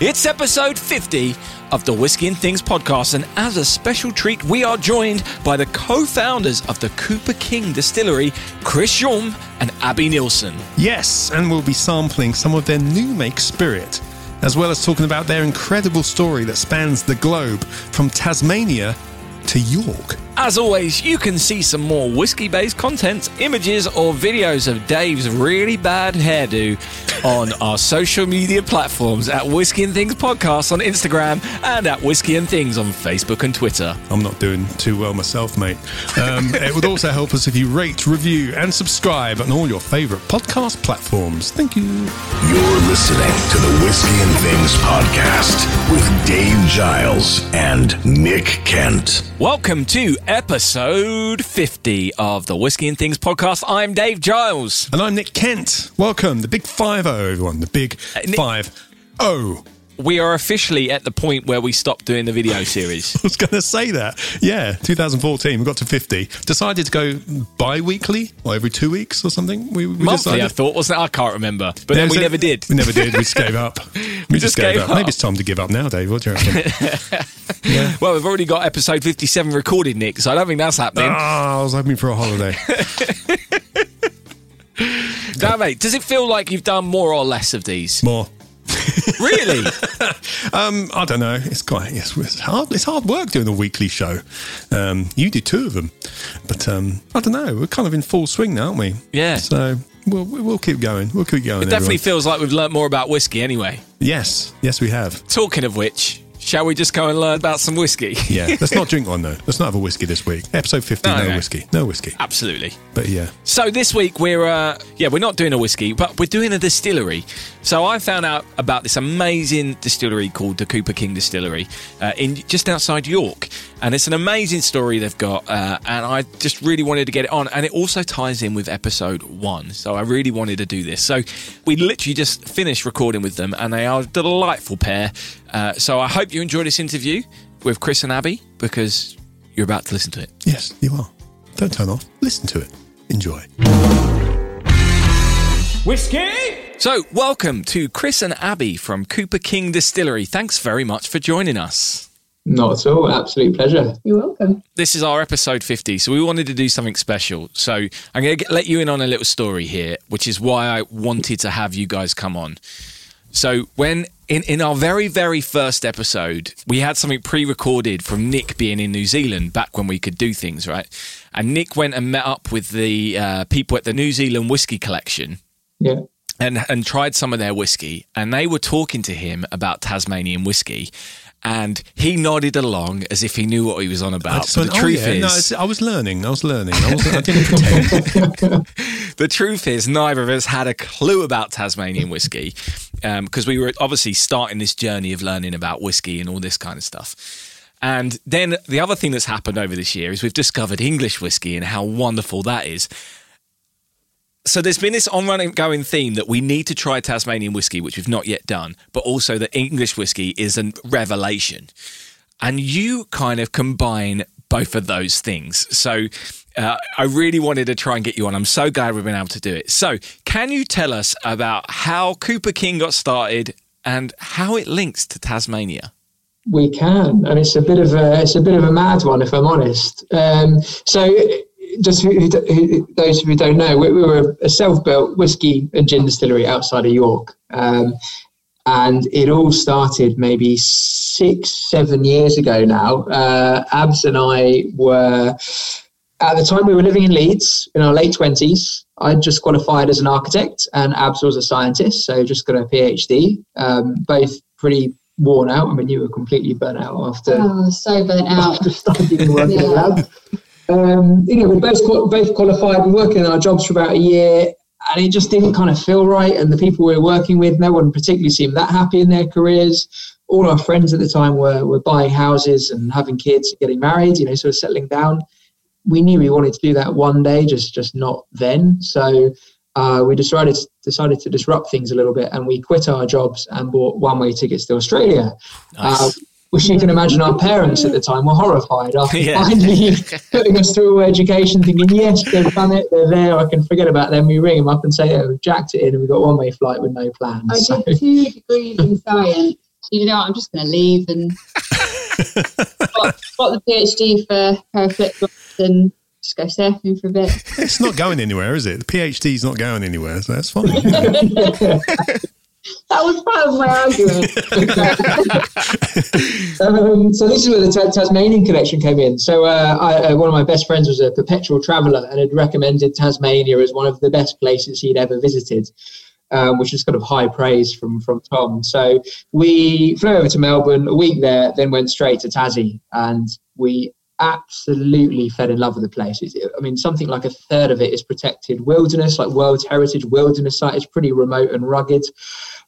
It's episode 50 of the Whiskey and Things podcast, and as a special treat, we are joined by the co founders of the Cooper King Distillery, Chris Jorm and Abby Neilson. Yes, and we'll be sampling some of their new make spirit, as well as talking about their incredible story that spans the globe from Tasmania to York. As always, you can see some more whiskey based content, images, or videos of Dave's really bad hairdo on our social media platforms at Whiskey and Things Podcast on Instagram and at Whiskey and Things on Facebook and Twitter. I'm not doing too well myself, mate. Um, it would also help us if you rate, review, and subscribe on all your favourite podcast platforms. Thank you. You're listening to the Whiskey and Things podcast with Dave Giles and Nick Kent. Welcome to episode 50 of the Whiskey and Things podcast. I'm Dave Giles. And I'm Nick Kent. Welcome, the big 5 0, everyone. The big uh, Nick- 5 0. We are officially at the point where we stopped doing the video series. I was going to say that. Yeah, 2014, we got to 50. Decided to go bi weekly or every two weeks or something. We, we Monthly, decided. I thought, wasn't it? I can't remember. But then we a- never did. We never did. We just gave up. We, just gave up. Maybe it's time to give up now, Dave. What do you reckon? Well, we've already got episode 57 recorded, Nick, so I don't think that's happening. Ah, I was hoping for a holiday. now, mate, does it feel like you've done more or less of these? More. really? Um, I don't know. It's quite. It's, it's hard. It's hard work doing a weekly show. Um, you did two of them, but um, I don't know. We're kind of in full swing now, aren't we? Yeah. So we'll we'll keep going. We'll keep going. It definitely everyone. feels like we've learnt more about whiskey anyway. yes. Yes, we have. Talking of which, shall we just go and learn about some whiskey? Yeah. Let's not drink one though. Let's not have a whiskey this week. Episode fifty. No, No, no. whiskey. No whiskey. Absolutely. But yeah. So this week we're uh, yeah we're not doing a whiskey but we're doing a distillery. So I found out about this amazing distillery called the Cooper King Distillery uh, in just outside York, and it's an amazing story they've got, uh, and I just really wanted to get it on, and it also ties in with episode one. So I really wanted to do this. So we literally just finished recording with them, and they are a delightful pair. Uh, so I hope you enjoy this interview with Chris and Abby because you're about to listen to it. Yes, you are. Don't turn off. Listen to it. Enjoy. Whiskey? So, welcome to Chris and Abby from Cooper King Distillery. Thanks very much for joining us. Not at all. Absolute pleasure. You're welcome. This is our episode 50, so we wanted to do something special. So, I'm going to let you in on a little story here, which is why I wanted to have you guys come on. So, when in, in our very, very first episode, we had something pre recorded from Nick being in New Zealand back when we could do things, right? And Nick went and met up with the uh, people at the New Zealand Whiskey Collection Yeah. and and tried some of their whiskey, and they were talking to him about Tasmanian whiskey, and he nodded along as if he knew what he was on about. just But the oh, truth yeah. Is, it's- I was learning. I was learning. I, wasn't, I didn't pretend. the truth is, neither of us had a clue about Tasmanian whiskey um, because we were obviously starting this journey of learning about whiskey and all this kind of stuff. And then the other thing that's happened over this year is we've discovered English whiskey and how wonderful that is. So there's been this ongoing going theme that we need to try Tasmanian whiskey, which we've not yet done, but also that English whiskey is a revelation. And you kind of combine both of those things. So uh, I really wanted to try and get you on. I'm so glad we've been able to do it. So, can you tell us about how Cooper King got started and how it links to Tasmania? We can, and it's a bit of a it's a bit of a mad one, if I'm honest. Um, so, just who, who, who, those who don't know, we, we were a self-built whiskey and gin distillery outside of York, um, and it all started maybe six, seven years ago now. Uh, Abs and I were at the time we were living in Leeds in our late twenties. I just qualified as an architect, and Abs was a scientist, so just got a PhD. Um, both pretty worn out. I mean, you were completely burnt out after Oh, so burnt out. after studying working in the Yeah. Um, you know, we both both qualified. We working in our jobs for about a year, and it just didn't kind of feel right. And the people we were working with, no one particularly seemed that happy in their careers. All our friends at the time were were buying houses and having kids, getting married. You know, sort of settling down. We knew we wanted to do that one day, just just not then. So uh, we decided decided to disrupt things a little bit, and we quit our jobs and bought one way tickets to Australia. Nice. Uh, which you can imagine our parents at the time were horrified after Yeah. finally putting us through education, thinking, yes, they've done it, they're there, I can forget about them. We ring them up and say, oh, we've jacked it in and we've got one way flight with no plans. I So, did two degrees in science you know, I'm just going to leave and got, got the PhD for pair of flip flops and just go surfing for a bit. It's not going anywhere, is it? The PhD's not going anywhere, so that's fine. That was part of my argument. Um, so this is where the Ta- Tasmanian connection came in. So uh, I, uh, one of my best friends was a perpetual traveller and had recommended Tasmania as one of the best places he'd ever visited. Um, which is kind of high praise from from Tom. So we flew over to Melbourne a week there, then went straight to Tassie, and we absolutely fell in love with the place. It's, I mean, something like a third of it is protected wilderness, like World Heritage Wilderness Site. It's pretty remote and rugged.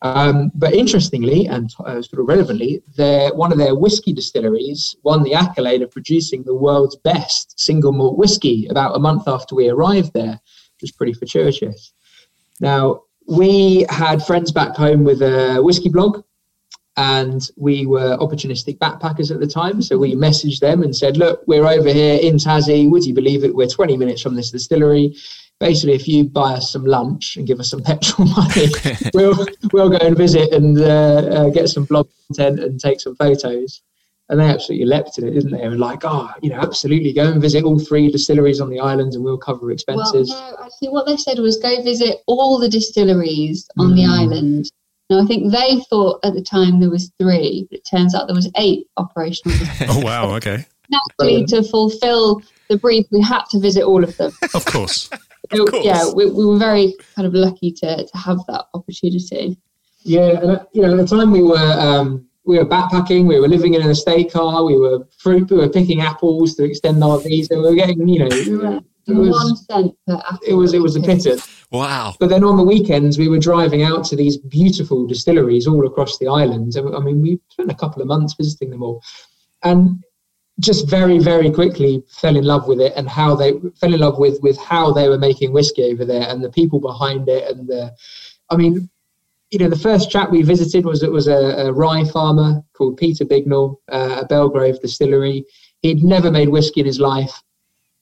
Um, but interestingly and uh, sort of relevantly, their, one of their whiskey distilleries won the accolade of producing the world's best single malt whiskey about a month after we arrived there, which was pretty fortuitous. Now, we had friends back home with a whiskey blog and we were opportunistic backpackers at the time. So we messaged them and said, Look, we're over here in Tassie. Would you believe it? We're 20 minutes from this distillery. Basically, if you buy us some lunch and give us some petrol money, we'll, we'll go and visit and uh, uh, get some blog content and take some photos. And they absolutely leapt in it, didn't they? And were like, oh, you know, absolutely go and visit all three distilleries on the island and we'll cover expenses. Well, no, actually, what they said was go visit all the distilleries on the island. Now, I think they thought at the time there was three, but it turns out there was eight operational. oh wow, okay. Naturally, to fulfil the brief, we had to visit all of them. Of course. So, course. yeah, we, we were very kind of lucky to, to have that opportunity. Yeah, and uh, you know, at the time we were um, we were backpacking, we were living in an estate car, we were fruit, we were picking apples to extend our visa. We were getting, you know, it was cent per apple. it was it was a pittance. Wow. But then on the weekends, we were driving out to these beautiful distilleries all across the island. And, I mean, we spent a couple of months visiting them all, and just very, very quickly fell in love with it and how they fell in love with with how they were making whiskey over there and the people behind it and the, I mean, you know, the first chap we visited was it was a, a rye farmer called Peter Bignell, uh, a Belgrove distillery. He'd never made whiskey in his life,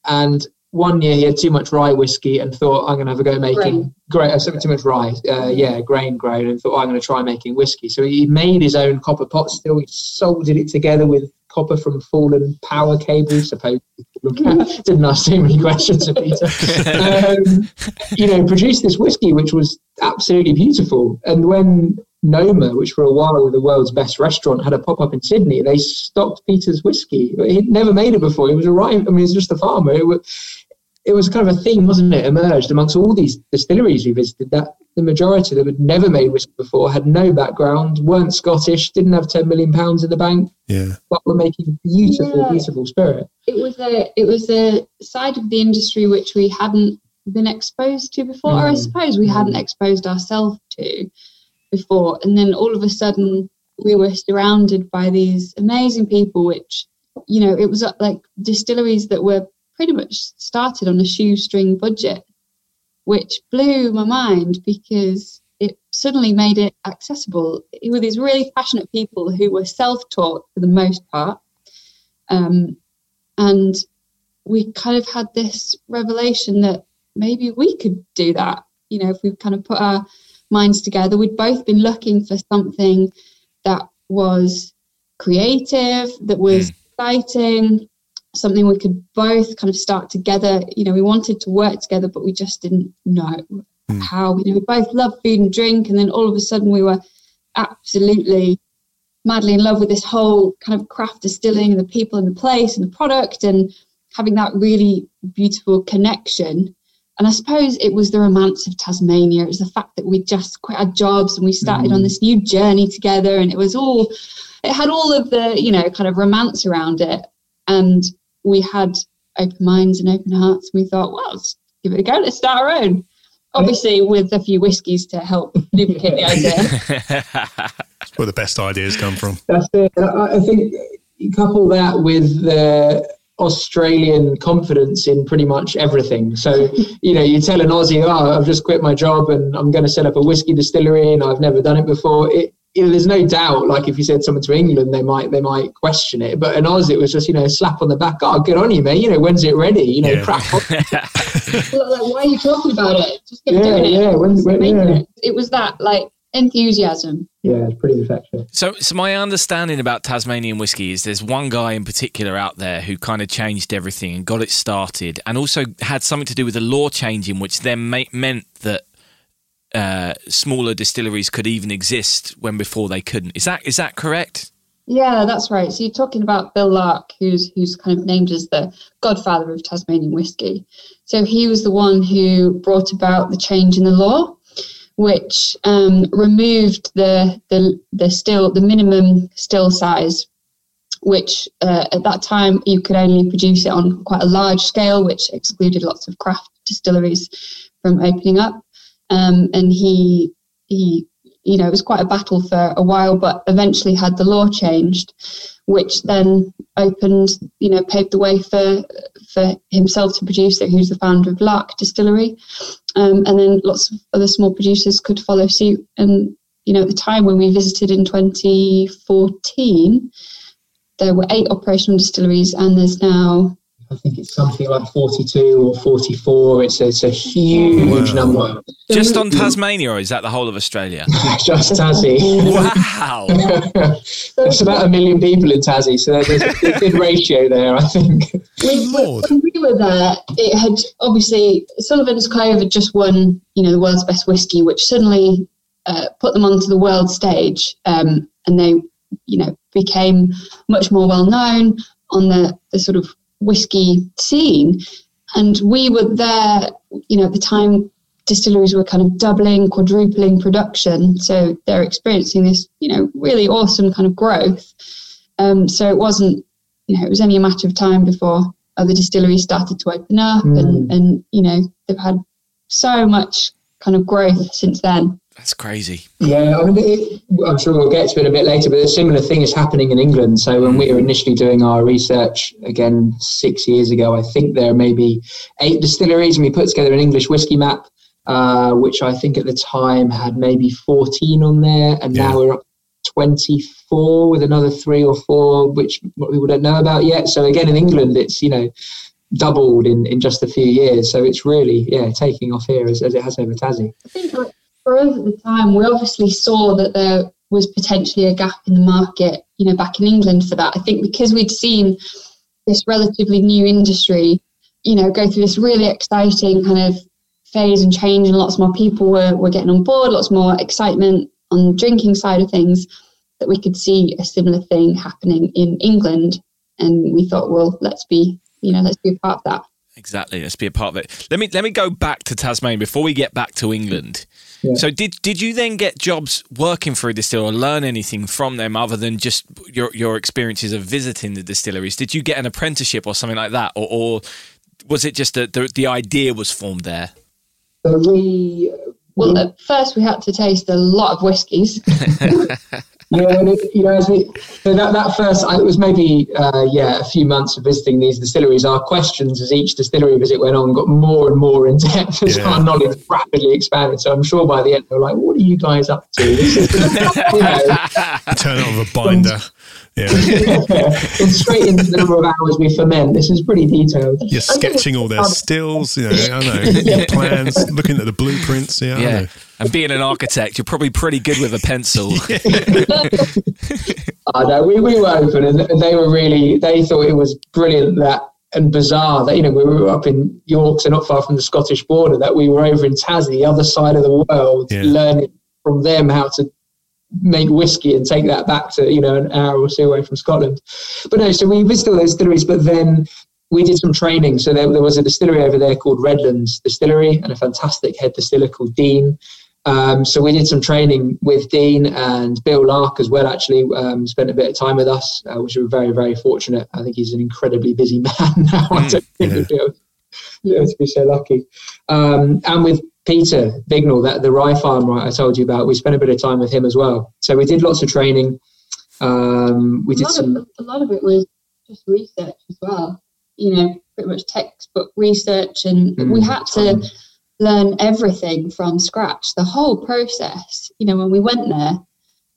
and one year he had too much rye whiskey and thought I'm going to have a go making Grain. great uh, something too much rye, uh, yeah, grain grown, and thought oh, I'm going to try making whiskey. So he made his own copper pot still. He soldered it together with copper from fallen power cables. Suppose didn't ask too many questions of Peter. um, you know, produced this whiskey which was absolutely beautiful. And when Noma, which for a while were the world's best restaurant, had a pop up in Sydney, they stocked Peter's whiskey. He'd never made it before. He was a rye. I mean, he was just a farmer. It was, it was kind of a theme, wasn't it? Emerged amongst all these distilleries we visited that the majority that had never made whiskey before had no background, weren't Scottish, didn't have ten million pounds in the bank, Yeah. but were making beautiful, Yeah. beautiful spirit. it was a it was a side of the industry which we hadn't been exposed to before, or I Mm. suppose we hadn't exposed ourselves to before. And then all of a sudden, we were surrounded by these amazing people, which you know, it was uh, like distilleries that were pretty much started on a shoestring budget, which blew my mind because it suddenly made it accessible. It were these really passionate people who were self-taught for the most part. Um, and we kind of had this revelation that maybe we could do that. You know, if we kind of put our minds together, we'd both been looking for something that was creative, that was hmm. exciting, something we could both kind of start together. You know, we wanted to work together, but we just didn't know hmm. how. You know, we both love food and drink, and then all of a sudden we were absolutely madly in love with this whole kind of craft distilling and the people and the place and the product and having that really beautiful connection. And I suppose it was the romance of Tasmania. It was the fact that we just quit our jobs and we started on mm. this new journey together. And it was all, it had all of the, you know, kind of romance around it. And we had open minds and open hearts. And we thought, well, let's give it a go. Let's start our own. Obviously, with a few whiskies to help lubricate the idea. That's where the best ideas come from. That's it. I I think you couple that with the Australian confidence in pretty much everything. So, you know, you tell an Aussie, oh, I've just quit my job and I'm going to set up a whiskey distillery and I've never done it before. It, you know, there's no doubt. Like if you said something to England, they might they might question it. But in Oz, it was just you know a slap on the back. Oh, good on you, mate. You know, when's it ready? You know, Yeah. crack like, why are you talking about it? Just get Yeah, doing it. yeah, when- Just when- make yeah. it. It was that like enthusiasm. Yeah, it's pretty infectious. So, so my understanding about Tasmanian whiskey is there's one guy in particular out there who kind of changed everything and got it started, and also had something to do with the law changing, which then ma- meant that uh, smaller distilleries could even exist when before they couldn't. Is that is that correct? Yeah, that's right. So you're talking about Bill Lark, who's who's kind of named as the godfather of Tasmanian whiskey. So he was the one who brought about the change in the law, which um, removed the the the still the minimum still size, which uh, at that time you could only produce it on quite a large scale, which excluded lots of craft distilleries from opening up. Um, and he he you know, it was quite a battle for a while, but eventually had the law changed, which then opened, you know, paved the way for for himself to produce it. Who's the founder of Lark Distillery, um, and then lots of other small producers could follow suit. And you know, at the time when we visited in 2014, there were eight operational distilleries, and there's now I think it's something like 42 or 44. It's a, it's a huge Wow. number. Just on Tasmania, or is that the whole of Australia? Just Tassie. Wow. There's about a million people in Tassie, so there's a good ratio there, I think. we, Lord. when we were there, it had obviously Sullivan's Cove had just won, you know, the world's best whiskey, which suddenly uh, put them onto the world stage, um, and they, you know, became much more well known on the, the sort of whiskey scene. And we were there, you know, at the time distilleries were kind of doubling, quadrupling production, so they're experiencing this, you know, really awesome kind of growth. Um, so it wasn't, you know, it was only a matter of time before other distilleries started to open up and, and you know they've had so much kind of growth since then That's crazy. Yeah, I mean, it, I'm sure we'll get to it a bit later, but a similar thing is happening in England. So when we were initially doing our research, again, six years ago, I think there may be eight distilleries, and we put together an English whiskey map, uh, which I think at the time had maybe 14 on there, and Yeah. now we're up 24 with another three or four, which we don't know about yet. So again, in England, it's, you know, doubled in, in just a few years. So it's really, yeah, taking off here as, as it has over Tassie. I think like, for us at the time, we obviously saw that there was potentially a gap in the market, you know, back in England for that. I think because we'd seen this relatively new industry, you know, go through this really exciting kind of phase and change, and lots more people were, were getting on board, lots more excitement on the drinking side of things, that we could see a similar thing happening in England. And we thought, well, let's be, you know, let's be part of that. Exactly. Let's be a part of it. Let me let me go back to Tasmania before we get back to England. Yeah. So did did you then get jobs working for a distiller or learn anything from them other than just your your experiences of visiting the distilleries? Did you get an apprenticeship or something like that, or, or was it just that the the idea was formed there? So we Well, at first we had to taste a lot of whiskies. Yeah, and it, you know, as we, so that, that first, I- it was maybe, uh, yeah, a few months of visiting these distilleries. Our questions as each distillery visit went on got more and more in depth as Yeah. our knowledge rapidly expanded. So I'm sure by the end they were like, what are you guys up to? This is, you know, Turn on a binder. Yeah. and straight into the number of hours we ferment. This is pretty detailed. You're sketching all their stills, you know, I know, plans, looking at the blueprints. Yeah, I Yeah. know. And being an architect, you're probably pretty good with a pencil. Uh, no, we, we were open and they were really, they thought it was brilliant that and bizarre that, you know, we were up in York, so not far from the Scottish border, that we were over in Tassie, the other side of the world, Yeah. learning from them how to make whiskey and take that back to, you know, an hour or so away from Scotland. But no, so we visited all those distilleries, but then we did some training. So there, there was a distillery over there called Redlands Distillery and a fantastic head distiller called Dean. Um, so we did some training with Dean and Bill Lark as well. Actually, um, spent a bit of time with us, uh, which we were very, very fortunate. I think he's an incredibly busy man now. I don't think yeah. we'd be able, be able to be so lucky. Um, and with Peter Bignell, that the rye farmer I told you about, we spent a bit of time with him as well. So we did lots of training. Um, we a did some. of, a lot of it was just research as well. You know, pretty much textbook research, and Mm, we had to learn everything from scratch. The whole process. You know, when we went there,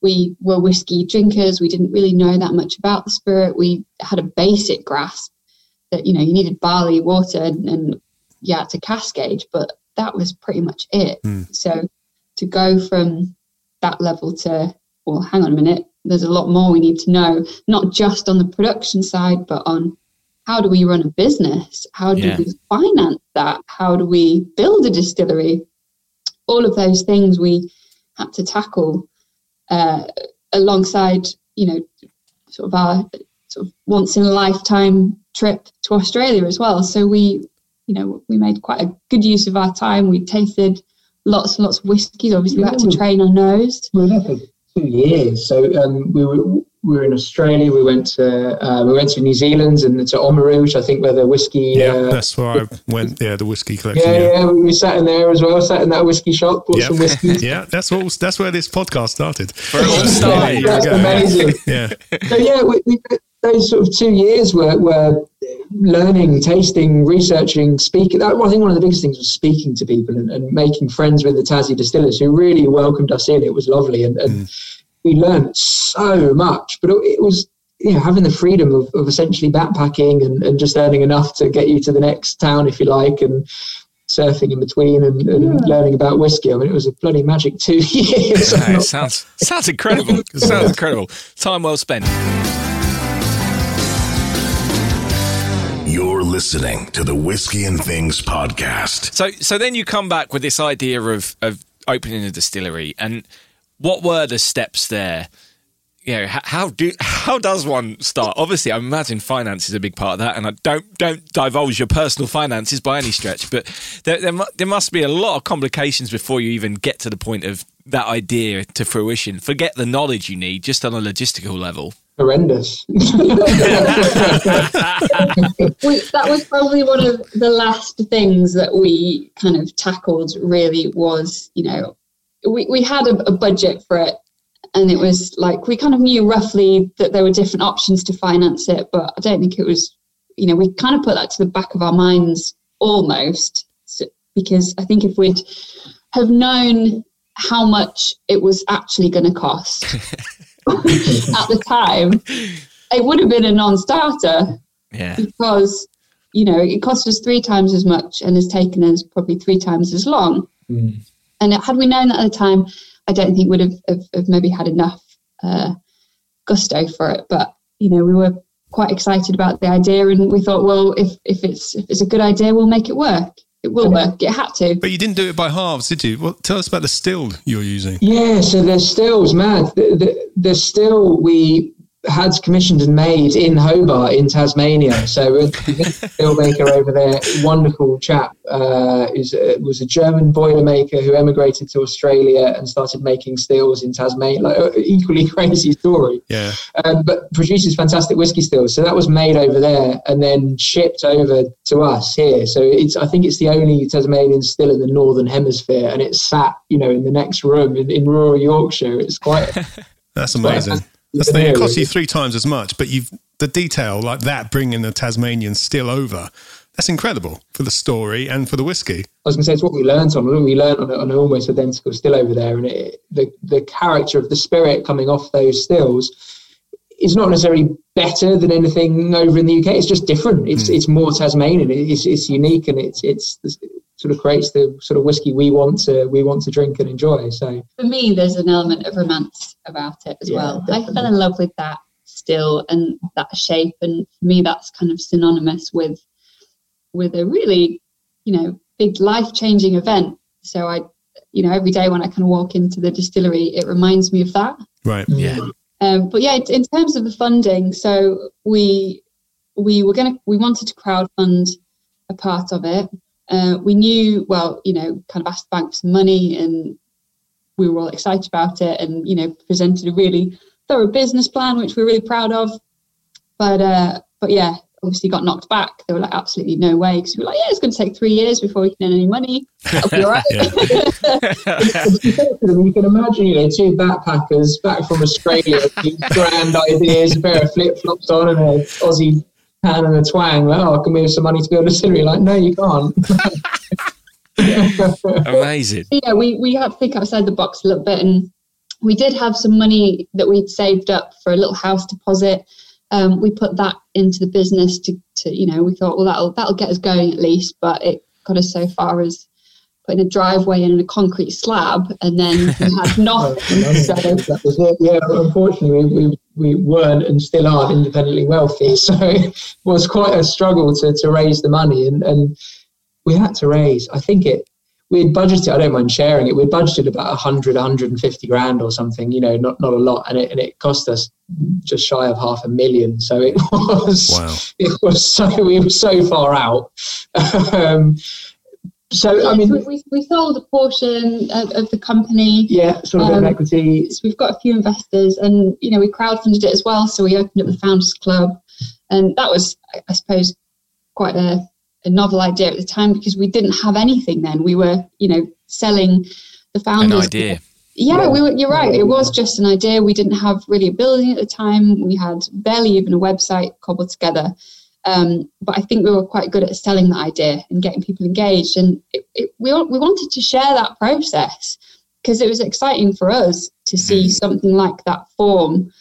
we were whiskey drinkers. We didn't really know that much about the spirit. We had a basic grasp that you know you needed barley, water, and, and you had to cascade, but that was pretty much it. Mm. So to go from that level to, well, hang on a minute, there's a lot more we need to know, not just on the production side, but on how do we run a business? How do Yeah. we finance that? How do we build a distillery? All of those things we had to tackle uh, alongside, you know, sort of our sort of once in a lifetime trip to Australia as well. So we, you know, we made quite a good use of our time. We tasted lots and lots of whiskies. Obviously, we had to Yeah. train our nose. We were there for two years. So um, we were we were in Australia. We went to uh, we went to New Zealand and to Oamaru, which I think where the whiskey. Yeah, uh, that's where I went. Yeah, the whiskey collection. yeah, Yeah, yeah, we we sat in there as well. Sat in that whiskey shop, bought yeah, some whiskies. yeah. That's what. That's where this podcast started. Where it all started. There That's amazing. Yeah, so yeah, we, we, those sort of two years were, were learning, tasting, researching, speaking. That, I think one of the biggest things was speaking to people and, and making friends with the Tassie distillers who really welcomed us in. It was lovely, and, and mm. we learned so much. But it, it was you know, having the freedom of, of essentially backpacking and, and just earning enough to get you to the next town, if you like, and surfing in between and, and learning about whiskey. I mean, it was a bloody magic two years. Yeah, it sounds sounds incredible. It sounds incredible. Time well spent. Listening to the Whiskey and Things podcast. So so then you come back with this idea of of opening a distillery, and what were the steps there? You know, how, do how does one start? Obviously, I imagine finance is a big part of that, and I don't don't divulge your personal finances by any stretch, but there there, there must be a lot of complications before you even get to the point of that idea to fruition. Forget the knowledge you need, just on a logistical level. horrendous. we, that was probably one of the last things that we kind of tackled really was you know we, we had a, a budget for it and it was like we kind of knew roughly that there were different options to finance it but i don't think it was you know we kind of put that to the back of our minds almost so, because i think if we'd have known how much it was actually going to cost at the time it would have been a non-starter Yeah, because you know it cost us three times as much and has taken us probably three times as long. And had we known that at the time, I don't think we would have, have, have maybe had enough uh, gusto for it. But you know, we were quite excited about the idea, and we thought, well, if if it's if it's a good idea, we'll make it work. It will work. It had to. but you didn't do it by halves, did you? Well, tell us about the still you're using. Yeah, so the stills, mad. The, the, the still we had commissioned and made in Hobart in Tasmania. So a still over there, wonderful chap, uh, is a, was a German boiler maker who emigrated to Australia and started making stills in Tasmania. Like equally crazy story. Yeah, um, but produces fantastic whiskey stills. So that was made over there and then shipped over to us here. So it's I think it's the only Tasmanian still in the northern hemisphere, and it's sat you know in the next room in, in rural Yorkshire. It's quite that's amazing. That's the. It costs you three times as much, but you've the detail like that, bringing the Tasmanian still over. That's incredible for the story and for the whiskey. I was going to say it's what we learned on. We learnt on, on an almost identical still over there, and it, the the character of the spirit coming off those stills is not necessarily better than anything over in the UK. It's just different. It's hmm. it's more Tasmanian. It's it's unique, and it's it's it sort of creates the sort of whiskey we want to we want to drink and enjoy. So For me, there's an element of romance about it as Yeah, well. I fell in love with that still and that shape, and for me, that's kind of synonymous with with a really, you know, big life changing event. So I, you know, every day when I kind of walk into the distillery, it reminds me of that. Right. yeah. Um, but yeah, in terms of the funding, so we we were gonna we wanted to crowdfund a part of it. Uh, we knew well, you know, kind of asked the bank for some money, and we were all excited about it, and you know, presented a really thorough business plan, which we're really proud of. But uh, but yeah, obviously got knocked back. They were like, absolutely no way, because we were like, yeah, it's going to take three years before we can earn any money. That'll be all right. you can imagine, you know, two backpackers back from Australia, with these grand ideas, a pair of flip flops on, and a Aussie pan and a twang. Like, oh, can we have some money to build a distillery? Like, no, you can't. Amazing. yeah, we, we had to think outside the box a little bit, and we did have some money that we'd saved up for a little house deposit. Um, we put that into the business to, to, you know, we thought, well, that'll that'll get us going at least, but it got us so far as putting a driveway in and a concrete slab, and then we had nothing. so, that was it. Yeah, unfortunately, we, we, we weren't and still aren't independently wealthy. So it was quite a struggle to, to raise the money. And, and we had to raise, I think it, we had budgeted, I don't mind sharing it, we had budgeted about 100, 150 grand or something, you know, not, not a lot. And it, and it cost us just shy of half a million. So it was, wow. it was so, we were so far out. um, so I mean, we, we sold a portion of, of the company. Yeah, sort of um, equity. So we've got a few investors, and you know we crowdfunded it as well. So we opened up the Founders Club, and that was, I suppose, quite a, a novel idea at the time because we didn't have anything then. We were, you know, selling the Founders. An idea. Yeah, we were, you're right. It was just an idea. We didn't have really a building at the time. We had barely even a website cobbled together. Um, but I think we were quite good at selling that idea and getting people engaged. And it, it, we, we wanted to share that process because it was exciting for us to see mm-hmm. something like that form,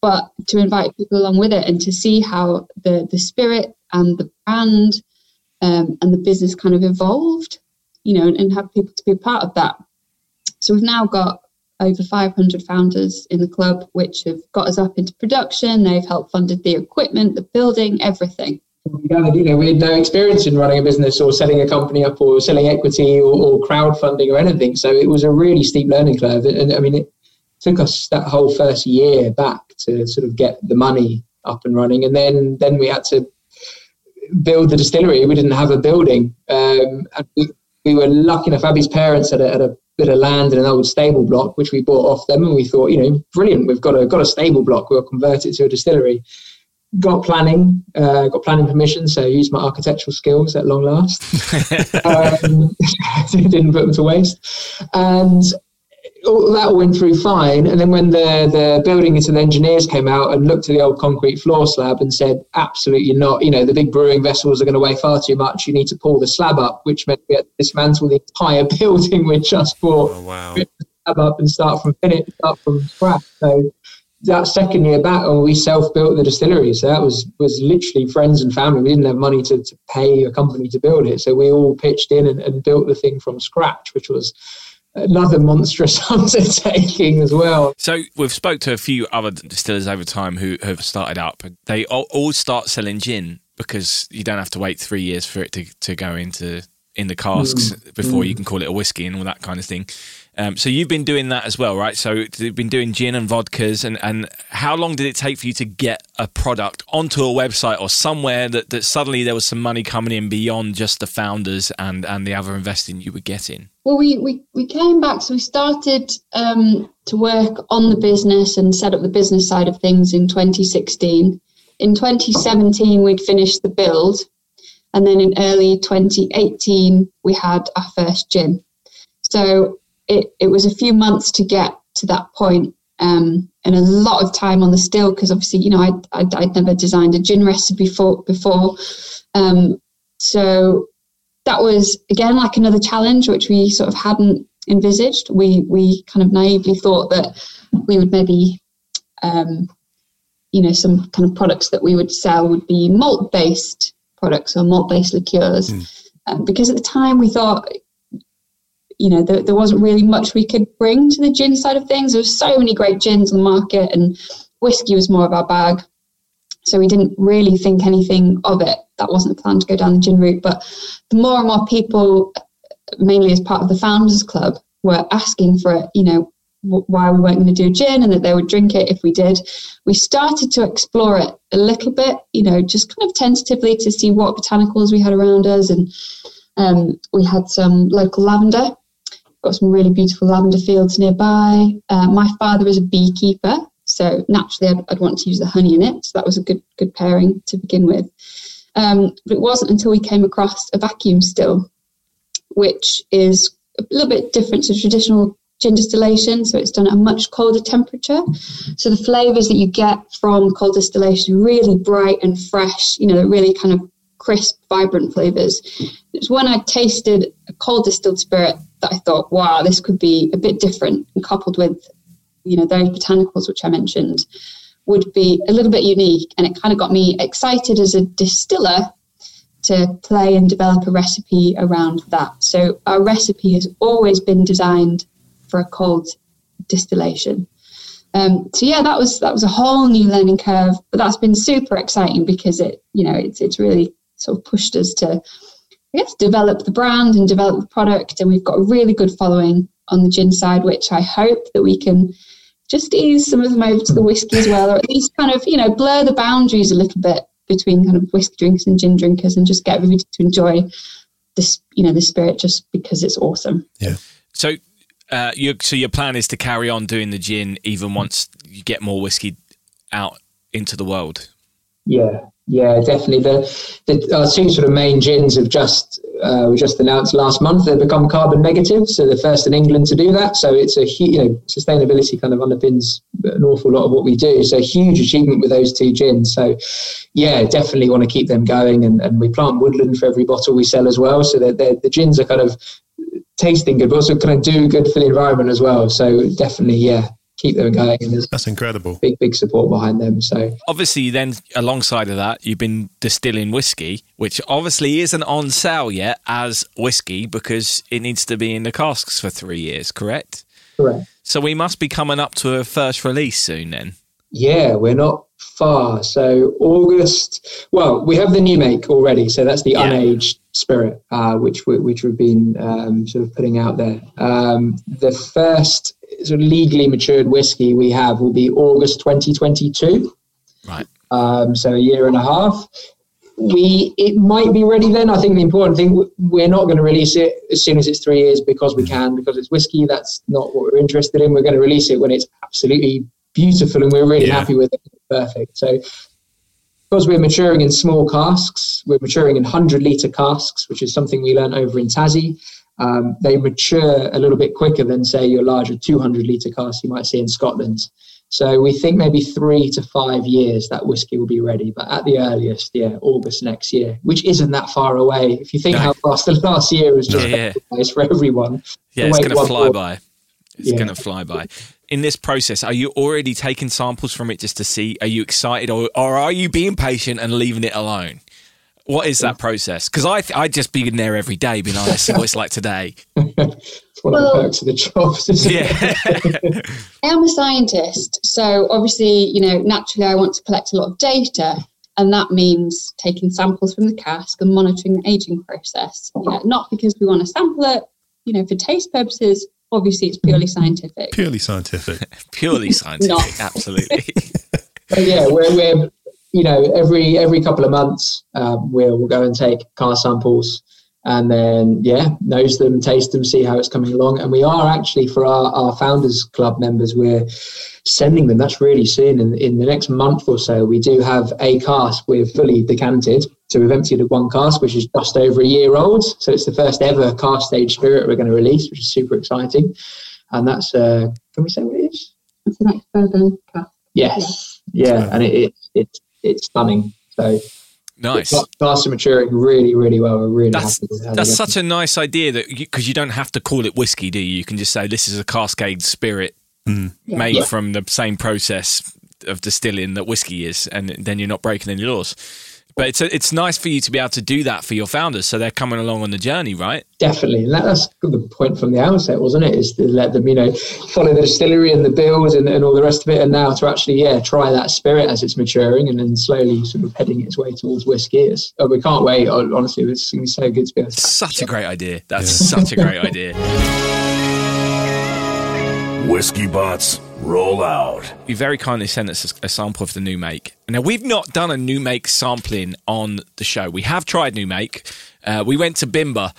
but to invite people along with it and to see how the, the spirit and the brand um, and the business kind of evolved, you know, and, and have people to be part of that. So we've now got over 500 founders in the club, which have got us up into production. They've helped funded the equipment, the building, everything. We you know, we had no experience in running a business or setting a company up or selling equity or, or crowdfunding or anything. So it was a really steep learning curve. And I mean, it took us that whole first year back to sort of get the money up and running. And then, then we had to build the distillery. We didn't have a building. Um, and we, we were lucky enough. Abby's parents had a, had a bit of land in an old stable block, which we bought off them, and we thought, you know, brilliant. We've got a got a stable block. We'll convert it to a distillery. Got planning, uh, got planning permission, so I used my architectural skills at long last. um, didn't put them to waste, and all, that all went through fine. And then when the, the building and engineers came out and looked at the old concrete floor slab and said, absolutely not, you know, the big brewing vessels are going to weigh far too much. You need to pull the slab up, which meant we had to dismantle the entire building with just for oh, wow. slab up and start from finish, start from scratch. So that second year back, when we self-built the distillery, so that was was literally friends and family. We didn't have money to, to pay a company to build it, so we all pitched in and, and built the thing from scratch, which was another monstrous undertaking as well. So we've spoke to a few other distillers over time who have started up. They all, all start selling gin because you don't have to wait three years for it to, to go into in the casks mm. before mm. you can call it a whiskey and all that kind of thing. Um, so you've been doing that as well, right? So you've been doing gin and vodkas, and, and how long did it take for you to get a product onto a website or somewhere that, that suddenly there was some money coming in beyond just the founders and, and the other investing you were getting? Well, we, we, we came back, so we started um, to work on the business and set up the business side of things in 2016. In 2017, we'd finished the build, and then in early 2018, we had our first gin. So it, it was a few months to get to that point, um, and a lot of time on the still because obviously you know I'd, I'd, I'd, never designed a gin recipe before before. Um, so that was again like another challenge which we sort of hadn't envisaged. We we kind of naively thought that we would maybe um, you know some kind of products that we would sell would be malt based products or malt based liqueurs. Mm. um, because at the time we thought you know, there, there wasn't really much we could bring to the gin side of things. There was so many great gins on the market, and whiskey was more of our bag. So we didn't really think anything of it. That wasn't the plan to go down the gin route. But the more and more people, mainly as part of the Founders Club, were asking for it, you know, why we weren't going to do gin and that they would drink it if we did. We started to explore it a little bit, you know, just kind of tentatively to see what botanicals we had around us. And um, we had some local lavender got some really beautiful lavender fields nearby. Uh, my father is a beekeeper, so naturally I'd, I'd, want to use the honey in it. So that was a good good pairing to begin with. Um, but it wasn't until we came across a vacuum still, which is a little bit different to traditional gin distillation. So it's done at a much colder temperature. So the flavors that you get from cold distillation are really bright and fresh. You know, they're really kind of crisp, vibrant flavors. It's when I tasted a cold distilled spirit that I thought, wow, this could be a bit different and coupled with, you know, those botanicals which I mentioned would be a little bit unique. And it kind of got me excited as a distiller to play and develop a recipe around that. So our recipe has always been designed for a cold distillation. Um, so yeah, that was that was a whole new learning curve, but that's been super exciting because it you know it's it's really sort of pushed us to I guess develop the brand and develop the product, and we've got a really good following on the gin side, which I hope that we can just ease some of them over to the whiskey as well, or at least kind of you know blur the boundaries a little bit between kind of whiskey drinkers and gin drinkers, and just get everybody to enjoy this you know the spirit just because it's awesome. Yeah. So, uh, you so your plan is to carry on doing the gin even once you get more whiskey out into the world. Yeah, yeah, definitely. The, the two sort of main gins have just uh, were just announced last month. They've become carbon negative, so the first in England to do that. So it's a hu- you know sustainability kind of underpins an awful lot of what we do. So huge achievement with those two gins. So yeah, definitely want to keep them going, and, and we plant woodland for every bottle we sell as well. So they're, they're, the gins are kind of tasting good, but also kind of do good for the environment as well. So definitely, yeah, keep them going, and there's That's incredible. big big support behind them. So Obviously, then alongside of that, you've been distilling whiskey, which obviously isn't on sale yet as whiskey because it needs to be in the casks for three years. Correct. correct. So we must be coming up to a first release soon. Then. Yeah, we're not far. So August. Well, we have the new make already. So that's the Yeah. unaged spirit, uh, which we, which we've been um, sort of putting out there. Um, the first sort of legally matured whiskey we have will be August 2022. Right. Um, so a year and a half. We it might be ready then. I think the important thing we're not going to release it as soon as it's three years because we can because it's whiskey. That's not what we're interested in. We're going to release it when it's absolutely beautiful and we're really Yeah. happy with it. Perfect. So because we're maturing in small casks, we're maturing in 100 litre casks, which is something we learned over in Tassie. Um, they mature a little bit quicker than, say, your larger 200 litre casks you might see in Scotland. So we think maybe three to five years that whiskey will be ready, but at the earliest, yeah, August next year, which isn't that far away. If you think No. how fast the last year was just Yeah, yeah. for everyone. Yeah, it's going to fly bought- by. It's Yeah. going to fly by. In this process, are you already taking samples from it just to see? Are you excited, or, or are you being patient and leaving it alone? What is that process? Because I th- I just be in there every day, being like, let's see what it's like today. It's one of Well- the perks of the job. Yeah, I am a scientist, so obviously, you know, naturally I want to collect a lot of data, and that means taking samples from the cask and monitoring the aging process. You know, not because we want to sample it, you know, for taste purposes. Obviously, it's purely scientific. Purely scientific. purely scientific, absolutely. So yeah, we're, we're you know every every couple of months um, we'll we'll go and take car samples and then yeah nose them, taste them, see how it's coming along. And we are actually for our, our founders club members we're sending them. That's really soon in in the next month or so. We do have a cask we're fully decanted. So we've emptied one cask, which is just over a year old. So it's the first ever cask stage spirit we're going to release, which is super exciting. And that's uh, can we say what it is? It's the ex-bourbon cask. Yes. Yeah, and it, it, it it's stunning. So nice. casks are maturing really, really well. We're really That's happy with that's they're such a nice idea that because you, don't have to call it whiskey, do you? You can just say this is a cask-aged spirit mm. made Yeah. from the same process of distilling that whiskey is, and then you're not breaking any laws. But it's a, it's nice for you to be able to do that for your founders, so they're coming along on the journey, right? definitely. And that, that's the point from the outset, wasn't it? Is to let them, you know, follow the distillery and the build and, and all the rest of it, and now to actually, yeah, try that spirit as it's maturing and then slowly sort of heading its way towards whiskey. It's, oh, we can't wait. Honestly, it's going to be so good to be able to. Such a great idea. That's such a great idea. Whiskey bots, roll out. You very kindly sent us a, a sample of the new make. Now we've not done a new make sampling on the show. We have tried new make. Uh, we went to Bimber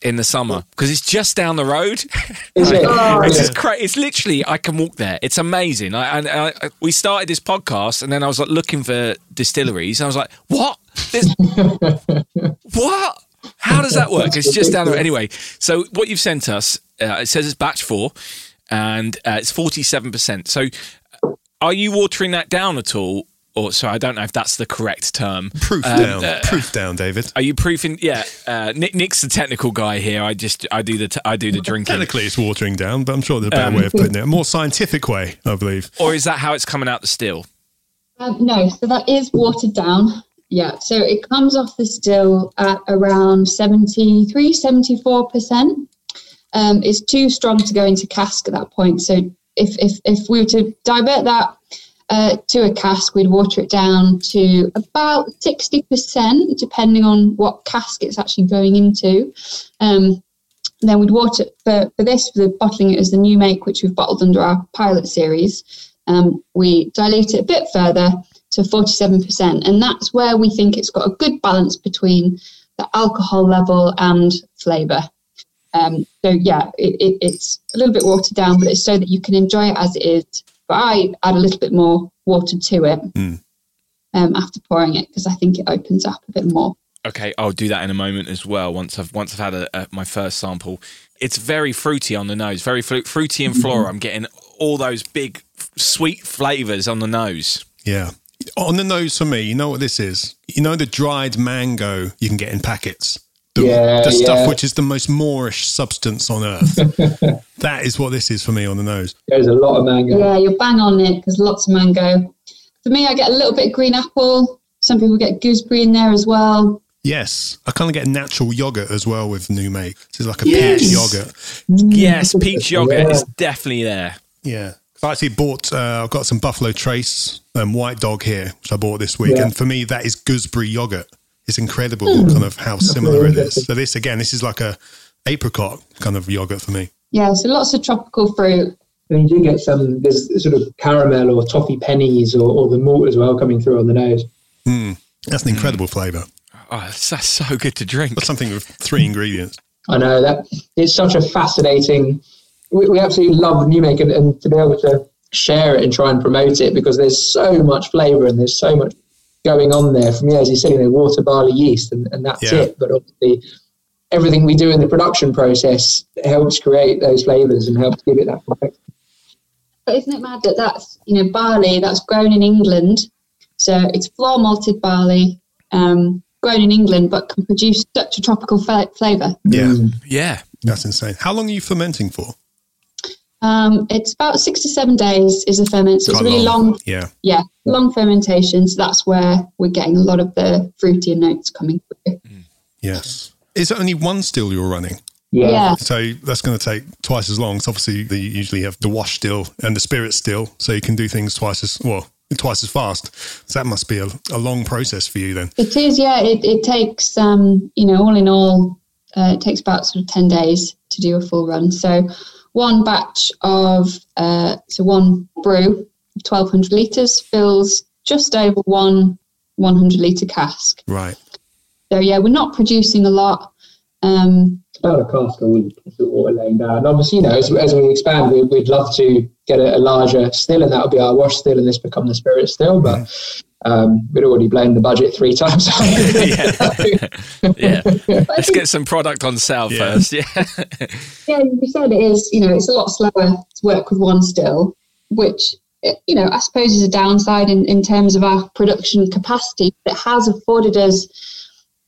in the summer because it's just down the road. Is it? It's Yeah. just cra- It's literally I can walk there. It's amazing. I, and I, I, we started this podcast, and then I was like looking for distilleries. And I was like, "What? There's, what? How does that work?" It's just down the road. Anyway, so what you've sent us, uh, it says it's batch four, and uh, it's forty-seven percent. So, uh, are you watering that down at all? Or so I don't know if that's the correct term. Proof Um, down. uh, Proof down, David. Are you proofing? Yeah, uh, Nick, Nick's the technical guy here. I just I do the t- I do the drinking. Technically, it's watering down, but I'm sure there's a better Um, way of putting it. A more scientific way, I believe. Or is that how it's coming out the still? Um, no, so that is watered down. Yeah, so it comes off the still at around 73, 74%. Um, it's too strong to go into cask at that point. So if, if, if we were to divert that uh, to a cask, we'd water it down to about 60%, depending on what cask it's actually going into. Um, then we'd water for, for this, for the bottling it as the new make, which we've bottled under our pilot series. Um, we dilute it a bit further to 47%. And that's where we think it's got a good balance between the alcohol level and flavour. Um, so, yeah, it, it, it's a little bit watered down, but it's so that you can enjoy it as it is. But I add a little bit more water to it Mm. um, after pouring it because I think it opens up a bit more. Okay, I'll do that in a moment as well. Once I've once I've had a, a, my first sample, it's very fruity on the nose, very fru- fruity and floral. I'm getting all those big f- sweet flavors on the nose. Yeah. On the nose for me, you know what this is? You know the dried mango you can get in packets? The, Yeah, the stuff yeah. which is the most moorish substance on earth. that is what this is for me on the nose. There's a lot of mango. Yeah, you're bang on it because lots of mango. For me, I get a little bit of green apple. Some people get gooseberry in there as well. Yes. I kind of get natural yogurt as well with new make. This is like a Yes. peach yogurt. Yes, peach yogurt Yeah. is definitely there. Yeah. I actually bought, uh, I've got some Buffalo Trace um, White Dog here, which I bought this week. Yeah. And for me, that is gooseberry yogurt. It's incredible kind of how similar it is. So this, again, this is like a apricot kind of yogurt for me. Yeah, so lots of tropical fruit. And you do get some, there's sort of caramel or toffee pennies or, or the malt as well coming through on the nose. Hmm. That's an incredible flavour. Oh, that's, that's so good to drink. But something with three ingredients. I know that it's such a fascinating. We, we absolutely love New Make and, and to be able to share it and try and promote it because there's so much flavour and there's so much going on there. from, me, as you said, you know, water, barley, yeast, and, and that's Yeah. it. But obviously, everything we do in the production process helps create those flavours and helps give it that complexity. But isn't it mad that that's, you know, barley that's grown in England? So it's floor malted barley, um, grown in England, but can produce such a tropical fa- flavour. Yeah, Yeah. that's insane. How long are you fermenting for? Um, it's about six to seven days is a ferment. So it's really long. Yeah. yeah, long fermentation. So that's where we're getting a lot of the fruity notes coming through. Yes. Is it only one still you're running? Yeah. Yeah. So that's going to take twice as long. So obviously, they usually have the wash still and the spirit still, so you can do things twice as well, twice as fast. So that must be a, a long process for you then. It is, yeah. It, it takes, um, you know, all in all, uh, it takes about sort of 10 days to do a full run. So one batch of, uh, so one brew, 1200 litres, fills just over one 100 litre cask. Right. So yeah, we're not producing a lot. Um, about a cask a week is what we're laying down. And obviously, you know, as, as we expand, we, we'd love to get a, a larger still, and that would be our wash still, and this become the spirit still. But um, we'd already blown the budget three times. yeah. Let's get some product on sale Yeah. first. Yeah. yeah, you said it is, you know, it's a lot slower to work with one still, which, eh, you know, I suppose is a downside in, in terms of our production capacity. But it has afforded us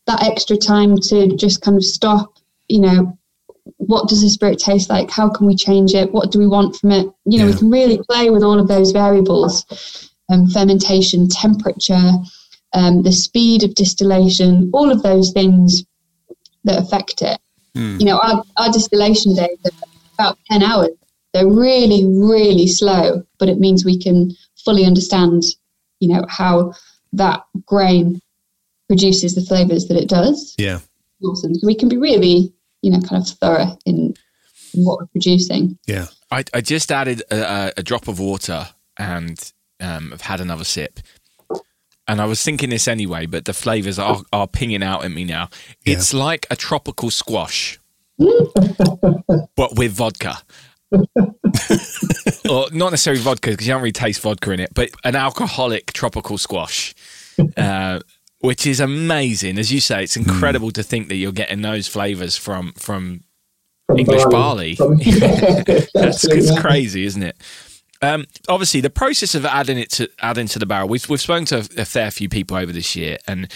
that extra time to just kind of stop, you know, what does the spirit taste like? How can we change it? What do we want from it? You know, Yeah. we can really play with all of those variables um, fermentation, temperature, um, the speed of distillation, all of those things that affect it. You know, our, our distillation days are about 10 hours. They're really, really slow, but it means we can fully understand, you know, how that grain produces the flavors that it does. Yeah. Awesome. So we can be really, you know, kind of thorough in, in what we're producing. Yeah. I, I just added a, a, a drop of water and um, I've had another sip. And I was thinking this anyway, but the flavors are, are pinging out at me now. It's like a tropical squash, but with vodka. or not necessarily vodka because you don't really taste vodka in it, but an alcoholic tropical squash, uh, which is amazing. As you say, it's incredible to think that you're getting those flavors from from From English barley. From- That's it's crazy, isn't it? Um, obviously, the process of adding it to adding to the barrel. We've we've spoken to a, a fair few people over this year, and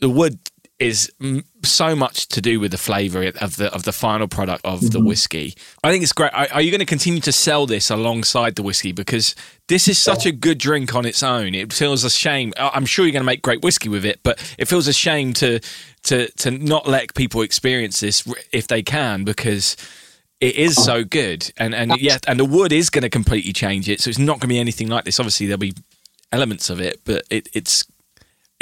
the wood is m- so much to do with the flavor of the of the final product of the Mm-hmm. whiskey. I think it's great. Are, are you going to continue to sell this alongside the whiskey because this is such a good drink on its own? It feels a shame. I'm sure you're going to make great whiskey with it, but it feels a shame to to to not let people experience this if they can because it is so good and and yeah and the wood is going to completely change it so it's not going to be anything like this obviously there'll be elements of it but it, it's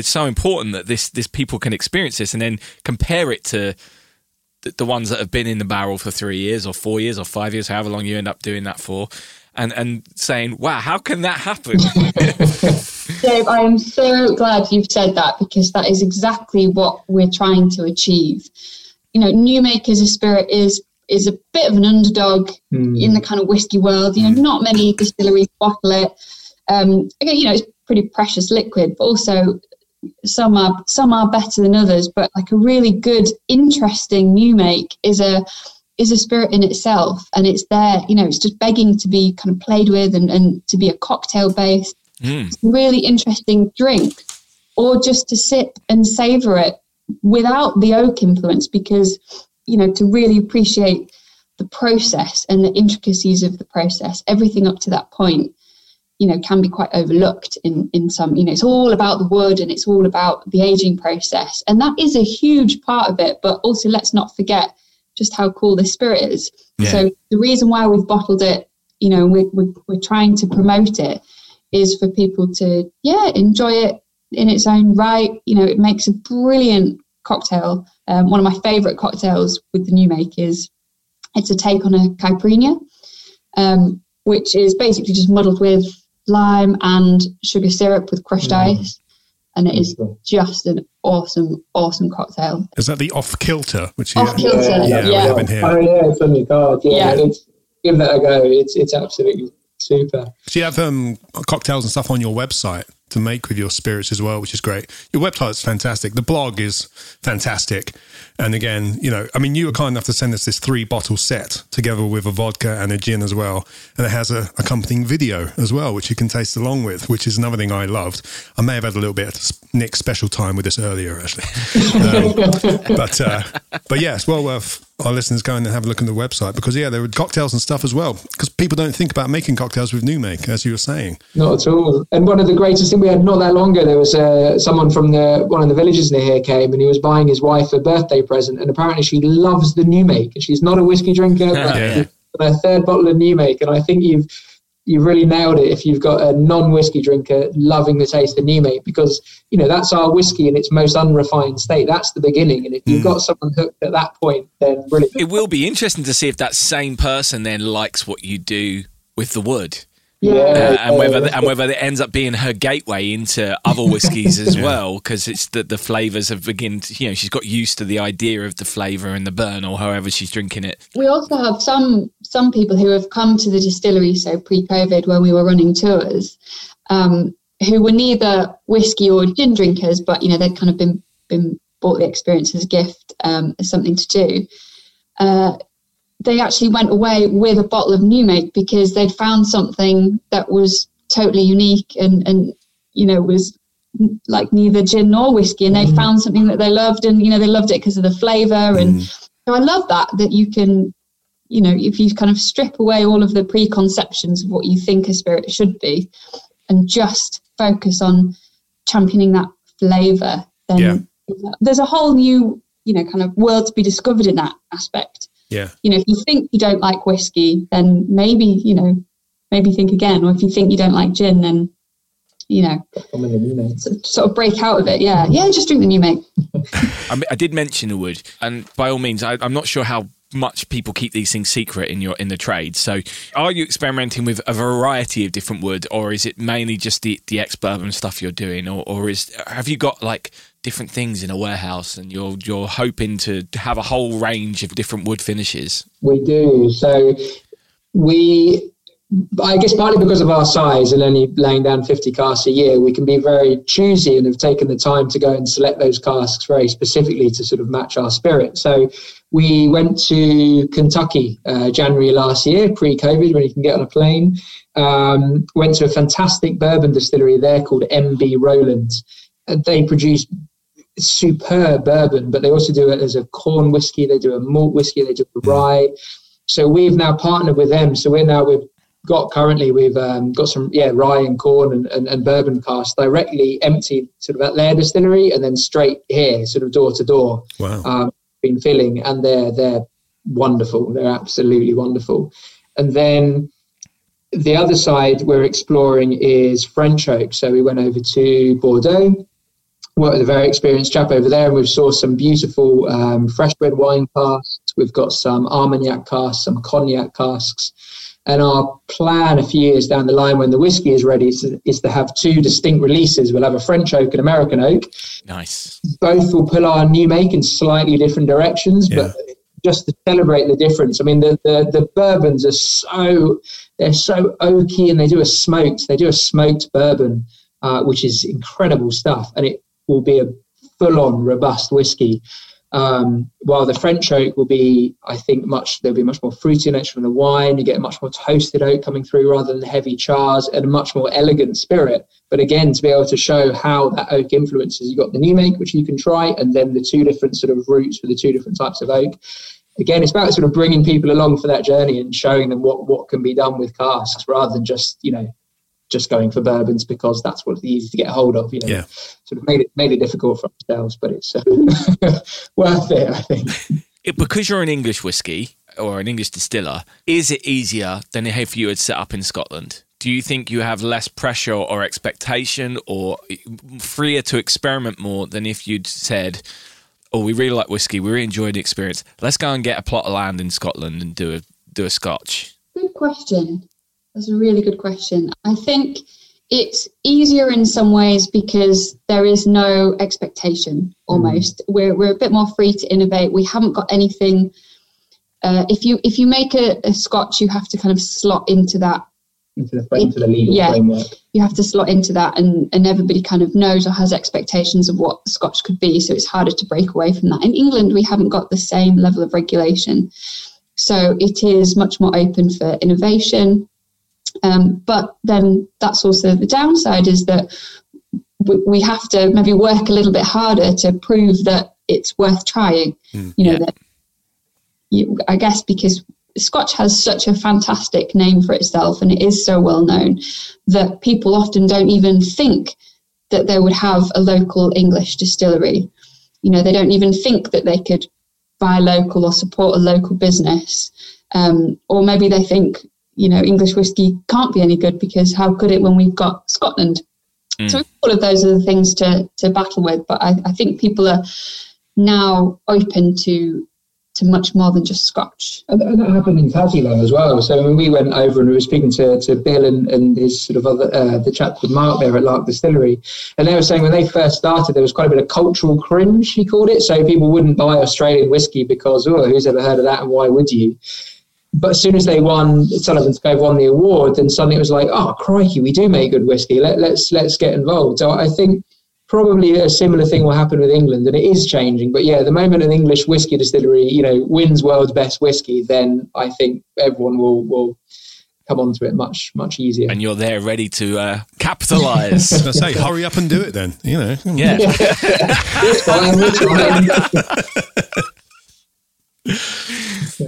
it's so important that this this people can experience this and then compare it to the, the ones that have been in the barrel for three years or four years or five years however long you end up doing that for and and saying wow how can that happen Dave, I am so glad you've said that because that is exactly what we're trying to achieve. You know, New makers of spirit is is a bit of an underdog in the kind of whiskey world. You know, not many distilleries bottle it. Um, again, you know, it's pretty precious liquid, but also some are some are better than others. But like a really good, interesting New Make is a is a spirit in itself, and it's there. You know, it's just begging to be kind of played with and, and to be a cocktail based hmm. really interesting drink or just to sip and savor it without the oak influence because you know to really appreciate the process and the intricacies of the process everything up to that point you know can be quite overlooked in in some you know it's all about the wood and it's all about the aging process. And that is a huge part of it but also let's not forget just how cool this spirit is. So the reason why we've bottled it you know we're, we're, we're trying to promote it is for people to yeah enjoy it in its own right. You know it makes a brilliant cocktail. Um, one of my favorite cocktails with the new make is it's a take on a caipirinha um, which is basically just muddled with lime and sugar syrup with crushed ice and it is just an awesome awesome cocktail Is that the off kilter? Which you, Off kilter, yeah, we yeah. have in here. Oh yeah, it's on your card. Yeah, Yeah. It's, give that a go. It's it's absolutely super. So you have um, cocktails and stuff on your website to make with your spirits as well, which is great. Your website's fantastic. The blog is fantastic. And again, you know, I mean, you were kind enough to send us this three bottle set together with a vodka and a gin as well. And it has a accompanying video as well, which you can taste along with, which is another thing I loved. I may have had a little bit of Nick's special time with this earlier, actually. Um, but, uh, but it's well worth our listeners going and have a look on the website because, yeah, there were cocktails and stuff as well. Because people don't think about making cocktails with New Make, as you were saying. Not at all. And one of the greatest things we had not that long ago, there was uh, someone from the one of the villages near here came and he was buying his wife a birthday present, and apparently she loves the new make, and she's not a whiskey drinker, but Yeah. a third bottle of new make, and I think you've you've really nailed it if you've got a non-whiskey drinker loving the taste of new make because you know that's our whiskey in its most unrefined state. That's the beginning. And if you've got someone hooked at that point then brilliant. It will be interesting to see if that same person then likes what you do with the wood. Yeah, uh, and whether and whether it ends up being her gateway into other whiskies as well because it's the the flavors have begin to, you know she's got used to the idea of the flavor and the burn or however she's drinking it. We also have some some people who have come to the distillery so pre-covid when we were running tours um, who were neither whiskey or gin drinkers but you know they'd kind of been been bought the experience as a gift um, as something to do uh, they actually went away with a bottle of new make because they'd found something that was totally unique and and you know was like neither gin nor whiskey and they found something that they loved and you know they loved it because of the flavor and so i love that that you can you know if you kind of strip away all of the preconceptions of what you think a spirit should be and just focus on championing that flavor then Yeah. there's a whole new you know kind of world to be discovered in that aspect Yeah. you know if you think you don't like whiskey then maybe you know maybe think again or if you think you don't like gin then you know I'm in the new make. sort of break out of it yeah yeah just drink the new make I, mean, I did mention the wood, and by all means, I, I'm not sure how much people keep these things secret in your in the trade. So, are you experimenting with a variety of different wood, or is it mainly just the the ex bourbon stuff you're doing, or or is have you got like different things in a warehouse, and you're you're hoping to have a whole range of different wood finishes? We do. So we, I guess partly because of our size and only laying down 50 casks a year, we can be very choosy and have taken the time to go and select those casks very specifically to sort of match our spirit. So we went to Kentucky uh, January last year, pre-COVID, when you can get on a plane. Um, went to a fantastic bourbon distillery there called MB Rolands. Uh, they produce superb bourbon, but they also do it as a corn whiskey. They do a malt whiskey. They do a rye. So we've now partnered with them. So we're now we've got currently we've um, got some yeah rye and corn and, and, and bourbon casks directly emptied sort of at their distillery and then straight here sort of door to door. Wow. Um, been filling and they're they're wonderful. They're absolutely wonderful. And then the other side we're exploring is French oak. So we went over to Bordeaux, worked with a very experienced chap over there, and we've sourced some beautiful um, fresh red wine casks. We've got some Armagnac casks, some cognac casks. And our plan a few years down the line when the whiskey is ready is to, is to have two distinct releases. We'll have a French oak and American oak. Nice. Both will pull our new make in slightly different directions, Yeah. but just to celebrate the difference. I mean, the, the, the bourbons are so, they're so oaky and they do a smoked, they do a smoked bourbon, uh, which is incredible stuff. And it will be a full on robust whiskey. Um, while the French oak will be, I think, much there'll be much more fruitiness from the wine. You get much more toasted oak coming through rather than the heavy chars and a much more elegant spirit. But again, to be able to show how that oak influences, you've got the new make, which you can try, and then the two different sort of roots for the two different types of oak. Again, it's about sort of bringing people along for that journey and showing them what what can be done with casks rather than just you know just going for bourbons because that's what's easy to get hold of. You know, Yeah. sort of made it made it difficult for ourselves, but it's uh, worth it, I think. It, because you're an English whiskey or an English distiller, is it easier than if you had set up in Scotland? Do you think you have less pressure or expectation or freer to experiment more than if you'd said, Oh, we really like whiskey, we really enjoyed the experience. Let's go and get a plot of land in Scotland and do a do a scotch. Good question. That's a really good question. I think it's easier in some ways because there is no expectation almost. We're, we're a bit more free to innovate. We haven't got anything. Uh, if you if you make a, a scotch, you have to kind of slot into that Into the, into the legal Yeah. framework. you have to slot into that and, and everybody kind of knows or has expectations of what scotch could be so it's harder to break away from that in england we haven't got the same level of regulation so it is much more open for innovation um, but then that's also the downside is that we, we have to maybe work a little bit harder to prove that it's worth trying you know Yeah. that you, i guess because Scotch has such a fantastic name for itself and it is so well known that people often don't even think that they would have a local English distillery. You know, they don't even think that they could buy local or support a local business. Um, or maybe they think, you know, English whiskey can't be any good because how could it when we've got Scotland? So all of those are the things to, to battle with. But I, I think people are now open to to much more than just Scotch. And, and that happened in Tassie though as well. So when we went over and we were speaking to, to Bill and, and his sort of other uh, the chap with Mark there at Lark Distillery, and they were saying when they first started there was quite a bit of cultural cringe, he called it. So people wouldn't buy Australian whiskey because oh, who's ever heard of that and why would you? But as soon as they won Sullivan's Cove won the award, then suddenly it was like, oh crikey, we do make good whiskey. Let, let's let's get involved. So I think probably a similar thing will happen with England, and it is changing. But yeah, the moment an English whiskey distillery, you know, wins world's best whiskey, then I think everyone will will come onto it much much easier. And you're there ready to uh, capitalize. I say, hurry up and do it then. You know. yeah. it's fine, it's fine.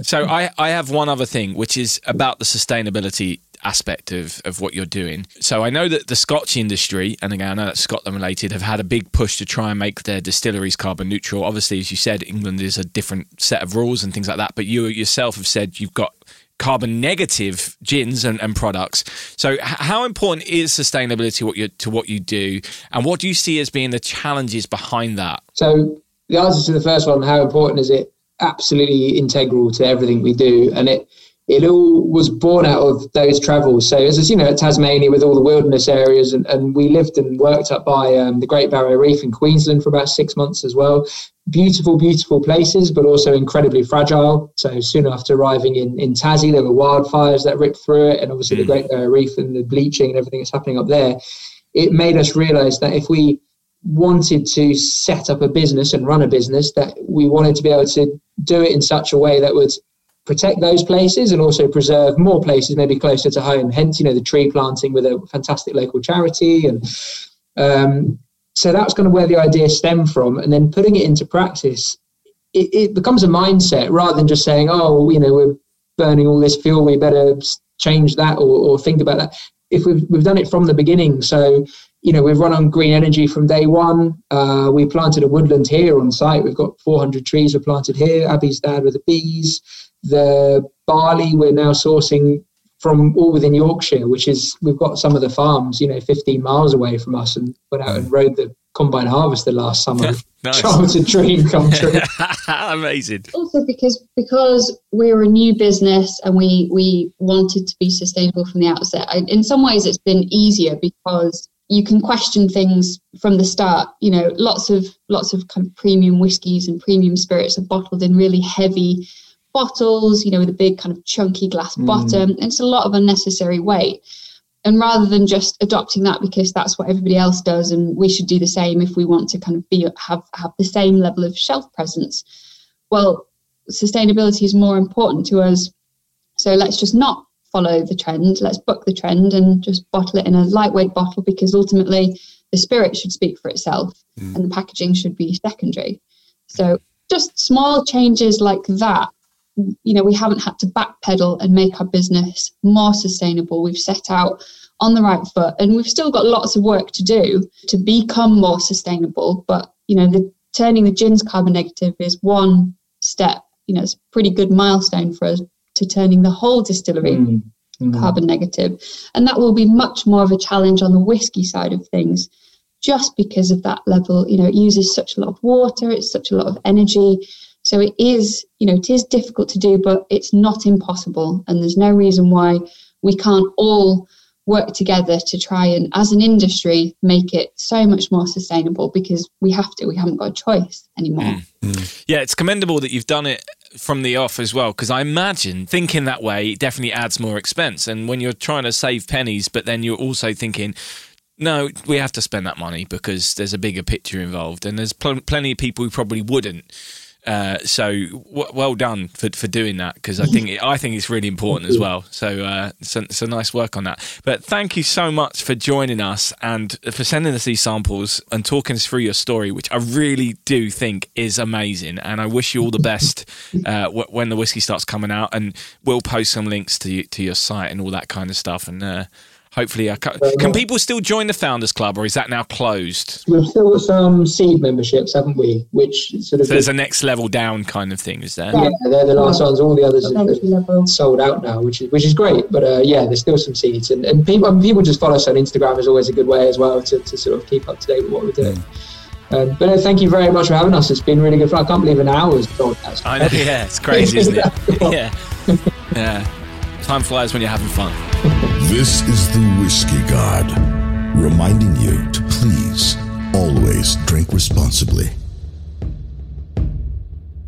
So I, I have one other thing, which is about the sustainability aspect of, of what you're doing. So I know that the Scotch industry, and again, I know that's Scotland related, have had a big push to try and make their distilleries carbon neutral. Obviously, as you said, England is a different set of rules and things like that. But you yourself have said you've got carbon negative gins and, and products. So h- how important is sustainability what you to what you do, and what do you see as being the challenges behind that? So the answer to the first one, how important is it? Absolutely integral to everything we do, and it it all was born out of those travels. So as you know, at Tasmania with all the wilderness areas, and, and we lived and worked up by um, the Great Barrier Reef in Queensland for about six months as well. Beautiful, beautiful places, but also incredibly fragile. So soon after arriving in, in Tassie, there were wildfires that ripped through it, and obviously the Great Barrier Reef and the bleaching and everything that's happening up there. It made us realise that if we wanted to set up a business and run a business that we wanted to be able to do it in such a way that would protect those places and also preserve more places maybe closer to home hence you know the tree planting with a fantastic local charity and um, so that's kind of where the idea stemmed from. And then putting it into practice, it, it becomes a mindset rather than just saying, oh, you know, we're burning all this fuel, we better change that or, or think about that. If we've, we've done it from the beginning, so you know we've run on green energy from day one. Uh, we planted a woodland here on site. We've got 400 trees were planted here. Abby's dad with the bees. The barley we're now sourcing from all within Yorkshire, which is we've got some of the farms, you know, 15 miles away from us, and went out and rode the combine harvester last summer. Nice. Childhood dream come true. Amazing. also because because we're a new business and we we wanted to be sustainable from the outset I, in some ways it's been easier because you can question things from the start. You know lots of lots of kind of premium whiskies and premium spirits are bottled in really heavy bottles you know with a big kind of chunky glass mm. bottom. And it's a lot of unnecessary weight. And rather than just adopting that because that's what everybody else does and we should do the same if we want to kind of be have have the same level of shelf presence well sustainability is more important to us. So let's just not follow the trend. Let's book the trend and just bottle it in a lightweight bottle because ultimately the spirit should speak for itself mm. and the packaging should be secondary. So just small changes like that you know we haven't had to backpedal and make our business more sustainable. We've set out on the right foot and we've still got lots of work to do to become more sustainable. But you know the turning the gins carbon negative is one step. You know it's a pretty good milestone for us to turning the whole distillery Mm, mm. carbon negative. And that will be much more of a challenge on the whiskey side of things just because of that level you know it uses such a lot of water it's such a lot of energy. So it is you know it is difficult to do but it's not impossible. And there's no reason why we can't all work together to try and as an industry make it so much more sustainable because we have to we haven't got a choice anymore. Yeah, it's commendable that you've done it from the off as well, because I imagine thinking that way definitely adds more expense. And when you're trying to save pennies, but then you're also thinking, no, we have to spend that money because there's a bigger picture involved, and there's pl- plenty of people who probably wouldn't. Uh, so w- well done for, for doing that because I think it, I think it's really important as well. So uh, so, so nice work on that. But thank you so much for joining us and for sending us these samples and talking us through your story, which I really do think is amazing. And I wish you all the best uh, w- when the whiskey starts coming out. And we'll post some links to to your site and all that kind of stuff. And uh, hopefully, I ca- can people still join the Founders Club or is that now closed? We've still got some seed memberships, haven't we? Which sort of So there's a next level down kind of thing, is there? yeah, they're the last ones. All the others have Entry level. sold out now, which is which is great. But uh, yeah, there's still some seeds, and, and people and people just follow us on Instagram is always a good way as well to, to sort of keep up to date with what we're doing. Um, but no, thank you very much for having us. It's been really good fun. I can't believe an hour's gone. That's I know, yeah, it's crazy, isn't it? yeah, yeah. Time flies when you're having fun. This is the Whiskey God, reminding you to please always drink responsibly.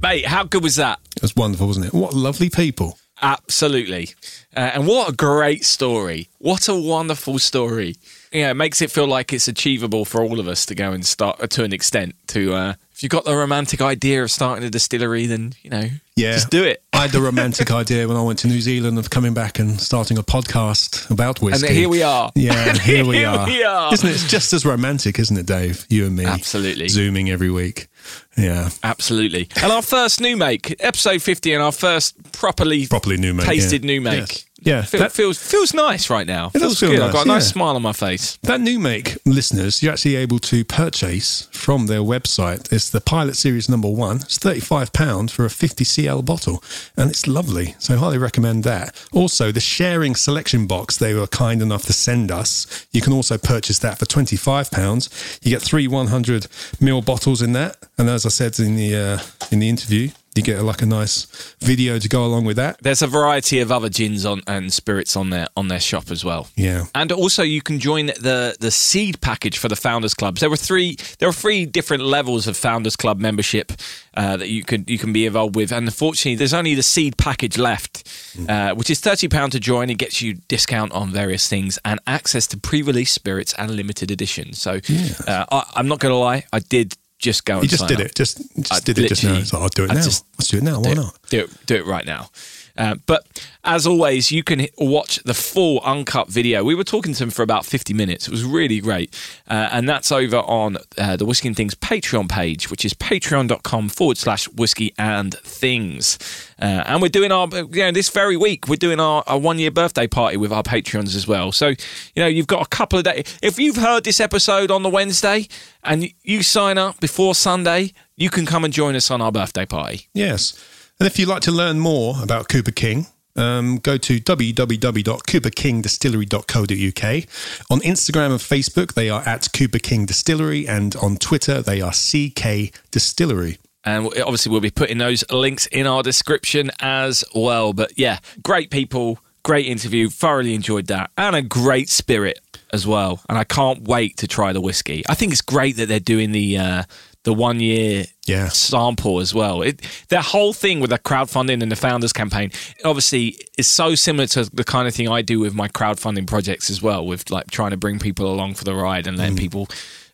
Mate, how good was that? It was wonderful, wasn't it? What lovely people. Absolutely. Uh, and what a great story. What a wonderful story. Yeah, it makes it feel like it's achievable for all of us to go and start uh, to an extent to uh, if you've got the romantic idea of starting a distillery then, you know, Yeah. just do it. I had the romantic idea when I went to New Zealand of coming back and starting a podcast about whiskey. And then here we are. Yeah, and here we Here are. we are. Isn't it? It's just as romantic, isn't it, Dave? You and me. Absolutely. Zooming every week. Yeah. Absolutely. And our first new make, episode 50 and our first properly Properly new make. tasted yeah. new make. Yes. Yeah. Feel, That- feels feels nice right now. It feels does feel good. I've got a nice yeah. smile on my face. That new make, listeners, you're actually able to purchase from their website. It's the Pilot Series number one. It's £35 for a 50cl bottle, and it's lovely. So, I highly recommend that. Also, the sharing selection box they were kind enough to send us, you can also purchase that for £25. You get three 100 ml bottles in that. And as I said in the, uh, in the interview, you get like a nice video to go along with that. There's a variety of other gins on and spirits on their on their shop as well. Yeah. And also, you can join the the seed package for the Founders Clubs. There were three there are three different levels of Founders Club membership uh, that you can you can be involved with. And unfortunately, there's only the seed package left, uh, which is thirty pound to join. It gets you discount on various things and access to pre-release spirits and limited editions. So uh, I, I'm not going to lie, I did just go. And You just did up. it. Just, just I did it just now. like, I'll do it I now. just- Let's do it now. Why do it, not? Do it, do it right now. Uh, but as always, you can watch the full uncut video. We were talking to him for about 50 minutes. It was really great. Uh, and that's over on uh, the Whiskey and Things Patreon page, which is patreon.com forward slash whiskey and things. Uh, and we're doing our, you know, this very week, we're doing our, our one year birthday party with our Patreons as well. So, you know, you've got a couple of days. If you've heard this episode on the Wednesday and you sign up before Sunday, you can come and join us on our birthday party. Yes. And if you'd like to learn more about Cooper King, um, go to www.cooperkingdistillery.co.uk. On Instagram and Facebook, they are at Cooper King Distillery, and on Twitter, they are CK Distillery. And obviously, we'll be putting those links in our description as well. But yeah, great people, great interview, thoroughly enjoyed that, and a great spirit as well. And I can't wait to try the whiskey. I think it's great that they're doing the uh, the one year Yeah. sample as well. It, the whole thing with the crowdfunding and the founders campaign obviously is so similar to the kind of thing I do with my crowdfunding projects as well, with like trying to bring people along for the ride and Mm. letting people.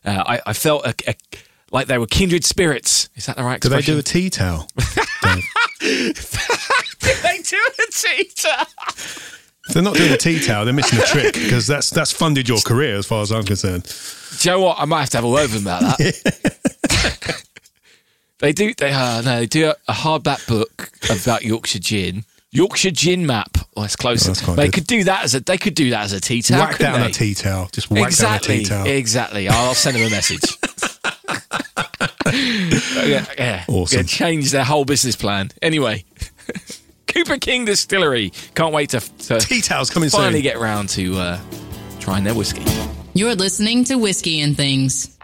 Uh, I, I felt a, a, like they were kindred spirits. Is that the right Do they do a tea towel? Did they do a teacher? If they're not doing a tea towel, they're missing a trick because that's that's funded your career as far as I'm concerned. Do you know what? I might have to have a word with them about that. they do. They uh, no, they do a, a hardback book about Yorkshire gin. Yorkshire gin map. Oh, it's close. Oh, that's they good. could do that as a. They could do that as a tea towel. whack down they? a tea towel. Just whack exactly. down a tea towel. Exactly. I'll send them a message. yeah, yeah. Awesome. Yeah, change their whole business plan. Anyway, Cooper King Distillery. Can't wait to, to Tea towels coming finally soon. get round to uh, trying their whiskey. You're listening to Whiskey and Things.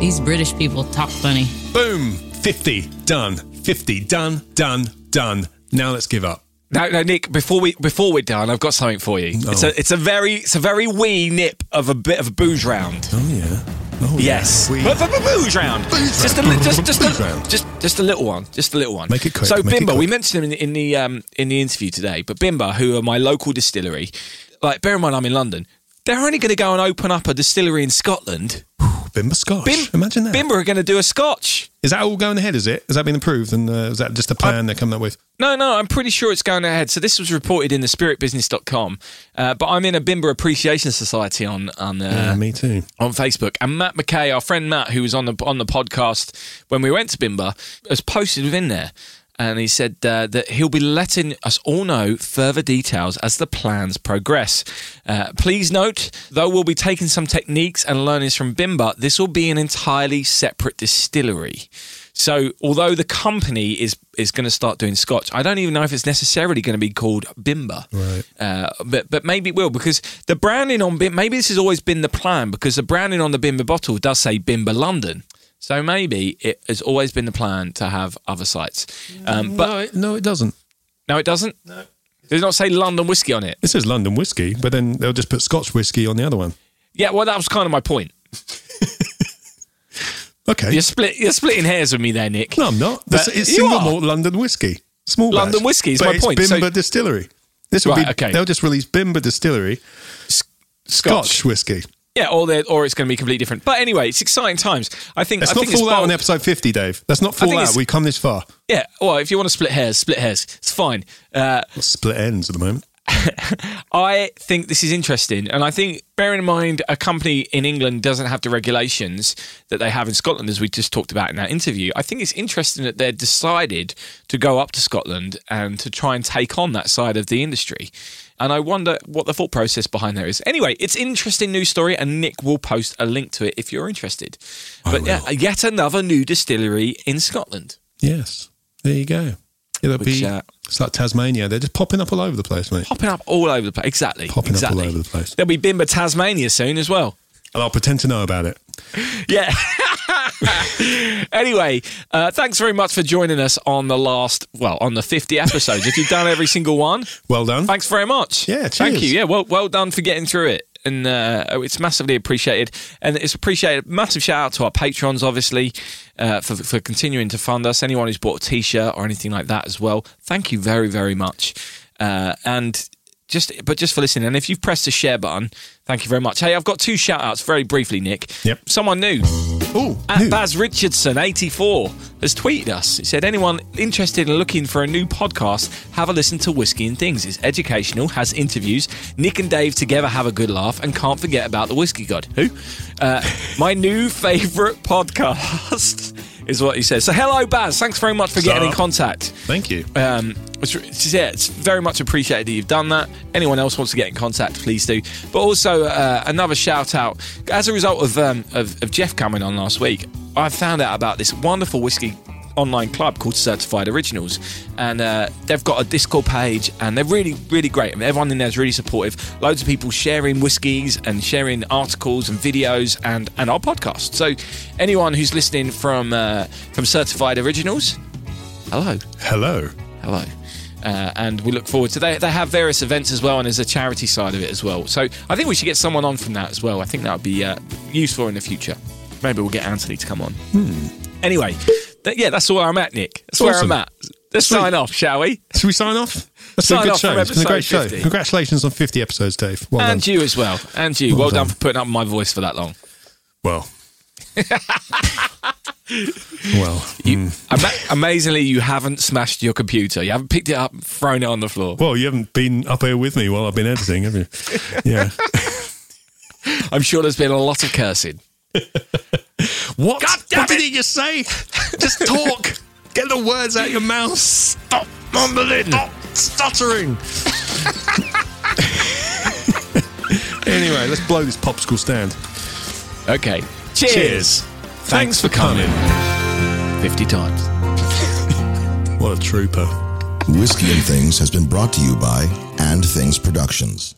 These British people talk funny. Boom. 50 done. 50 done, done, done. Now let's give up. Now, no, Nick. Before we before we're done, I've got something for you. It's Oh. a it's a very it's a very wee nip of a bit of a booze round. Oh yeah. Oh Yes, yeah. Booze round. Booze just a round. just just Booze a, round. just just a little one. Just a little one. Make it quick, So make Bimber, we mentioned him in, in the um in the interview today. But Bimber, who are my local distillery, like bear in mind I'm in London. They're only going to go and open up a distillery in Scotland. Bimber Scotch. Bim- Imagine that. Bimber are going to do a Scotch. Is that all going ahead? Is it? Has that been approved? And uh, is that just a plan they're coming up with? No, no, I'm pretty sure it's going ahead. So this was reported in the spiritbusiness.com. Uh, but I'm in a Bimber Appreciation Society on on uh, yeah, me too. on Facebook. And Matt McKay, our friend Matt, who was on the on the podcast when we went to Bimber, has posted within there. And he said uh, that he'll be letting us all know further details as the plans progress. Uh, please note, though we'll be taking some techniques and learnings from Bimber, this will be an entirely separate distillery. So, although the company is is going to start doing Scotch, I don't even know if it's necessarily going to be called Bimber. Right. Uh, but but maybe it will because the branding on Bim, maybe this has always been the plan because the branding on the Bimber bottle does say Bimber London. So maybe it has always been the plan to have other sites. Um, but no, it, no, it doesn't. no, it doesn't. No, does not say London whiskey on it. It says London whiskey, but then they'll just put Scotch whiskey on the other one. Yeah, well, that was kind of my point. Okay. You're split. You're splitting hairs with me there, Nick. No, I'm not. But it's single malt London whiskey. Small batch. London whiskey is but my it's point. Bimber So- Distillery. This will Right, be. okay. They'll just release Bimber Distillery Scotch whiskey. Yeah, or or it's going to be completely different. But anyway, it's exciting times. I think. Let's I not think fall out on episode 50, Dave. Let's not fall out. We come this far. Yeah. Well, if you want to split hairs, split hairs. It's fine. Uh, Split ends at the moment. I think this is interesting, and I think bearing in mind a company in England doesn't have the regulations that they have in Scotland, as we just talked about in that interview. I think it's interesting that they've decided to go up to Scotland and to try and take on that side of the industry. And I wonder what the thought process behind there is. Anyway, it's interesting news story, and Nick will post a link to it if you're interested. but yeah, yet another new distillery in Scotland. Yes. There you go. It'll Which, be. uh, it's like Tasmania. They're just popping up all over the place, mate. Popping up all over the place. Exactly. Popping up all over the place. There'll be Bimber Tasmania soon as well. And I'll pretend to know about it. Yeah. anyway, uh, thanks very much for joining us on the last, well, on the 50 episodes. if you've done every single one, Well done. thanks very much. Yeah, Thank you. Yeah, well, well done for getting through it. And uh, it's massively appreciated. And it's appreciated. Massive shout out to our patrons, obviously, uh, for, for continuing to fund us. Anyone who's bought a t shirt or anything like that as well. Thank you very, very much. Uh, and just but just for listening. And if you've pressed the share button, thank you very much. Hey, I've got two shout outs very briefly, Nick. Yep. Someone new. Oh, At Baz Richardson, 84, has tweeted us. He said, Anyone interested in looking for a new podcast, have a listen to Whiskey and Things. It's educational, has interviews. Nick and Dave together have a good laugh, and can't forget about the Whiskey God. Who? Uh, my new favourite podcast is what he says. So, hello, Baz. Thanks very much for getting in contact. Thank you. Um, it's, it's- yeah, it's very much appreciated that you've done that. Anyone else wants to get in contact, please do. But also uh, another shout out as a result of, um, of of Jeff coming on last week. I found out about this wonderful whiskey online club called Certified Originals, and uh, they've got a Discord page, and they're really really great. I mean, everyone in there is really supportive. Loads of people sharing whiskies and sharing articles and videos and and our podcast. So anyone who's listening from uh, from Certified Originals, hello. Hello. Hello. Uh, and we look forward to they they have various events as well and there's a charity side of it as well so i think we should get someone on from that as well i think that would be uh, useful in the future maybe we'll get anthony to come on anyway th- yeah that's where i'm at nick that's where i'm at let's Sweet. sign off shall we Should we sign off? That's Sign been a good off show. It's been a great episode show. Congratulations on 50 episodes, Dave. Well and done. you as well and you well, Well done done. for putting up my voice for that long Well. well. you, mm. ama- amazingly you haven't smashed your computer you haven't picked it up and thrown it on the floor Well, you haven't been up here with me while I've been editing, have you? Yeah. i'm sure there's been a lot of cursing What? God damn what did it. he just say? Just talk. Get the words out of your mouth. Stop mumbling. Stop stuttering. anyway, let's blow this popsicle stand. okay cheers, thanks for coming 50 times What a trooper. Whiskey and Things has been brought to you by And Things Productions.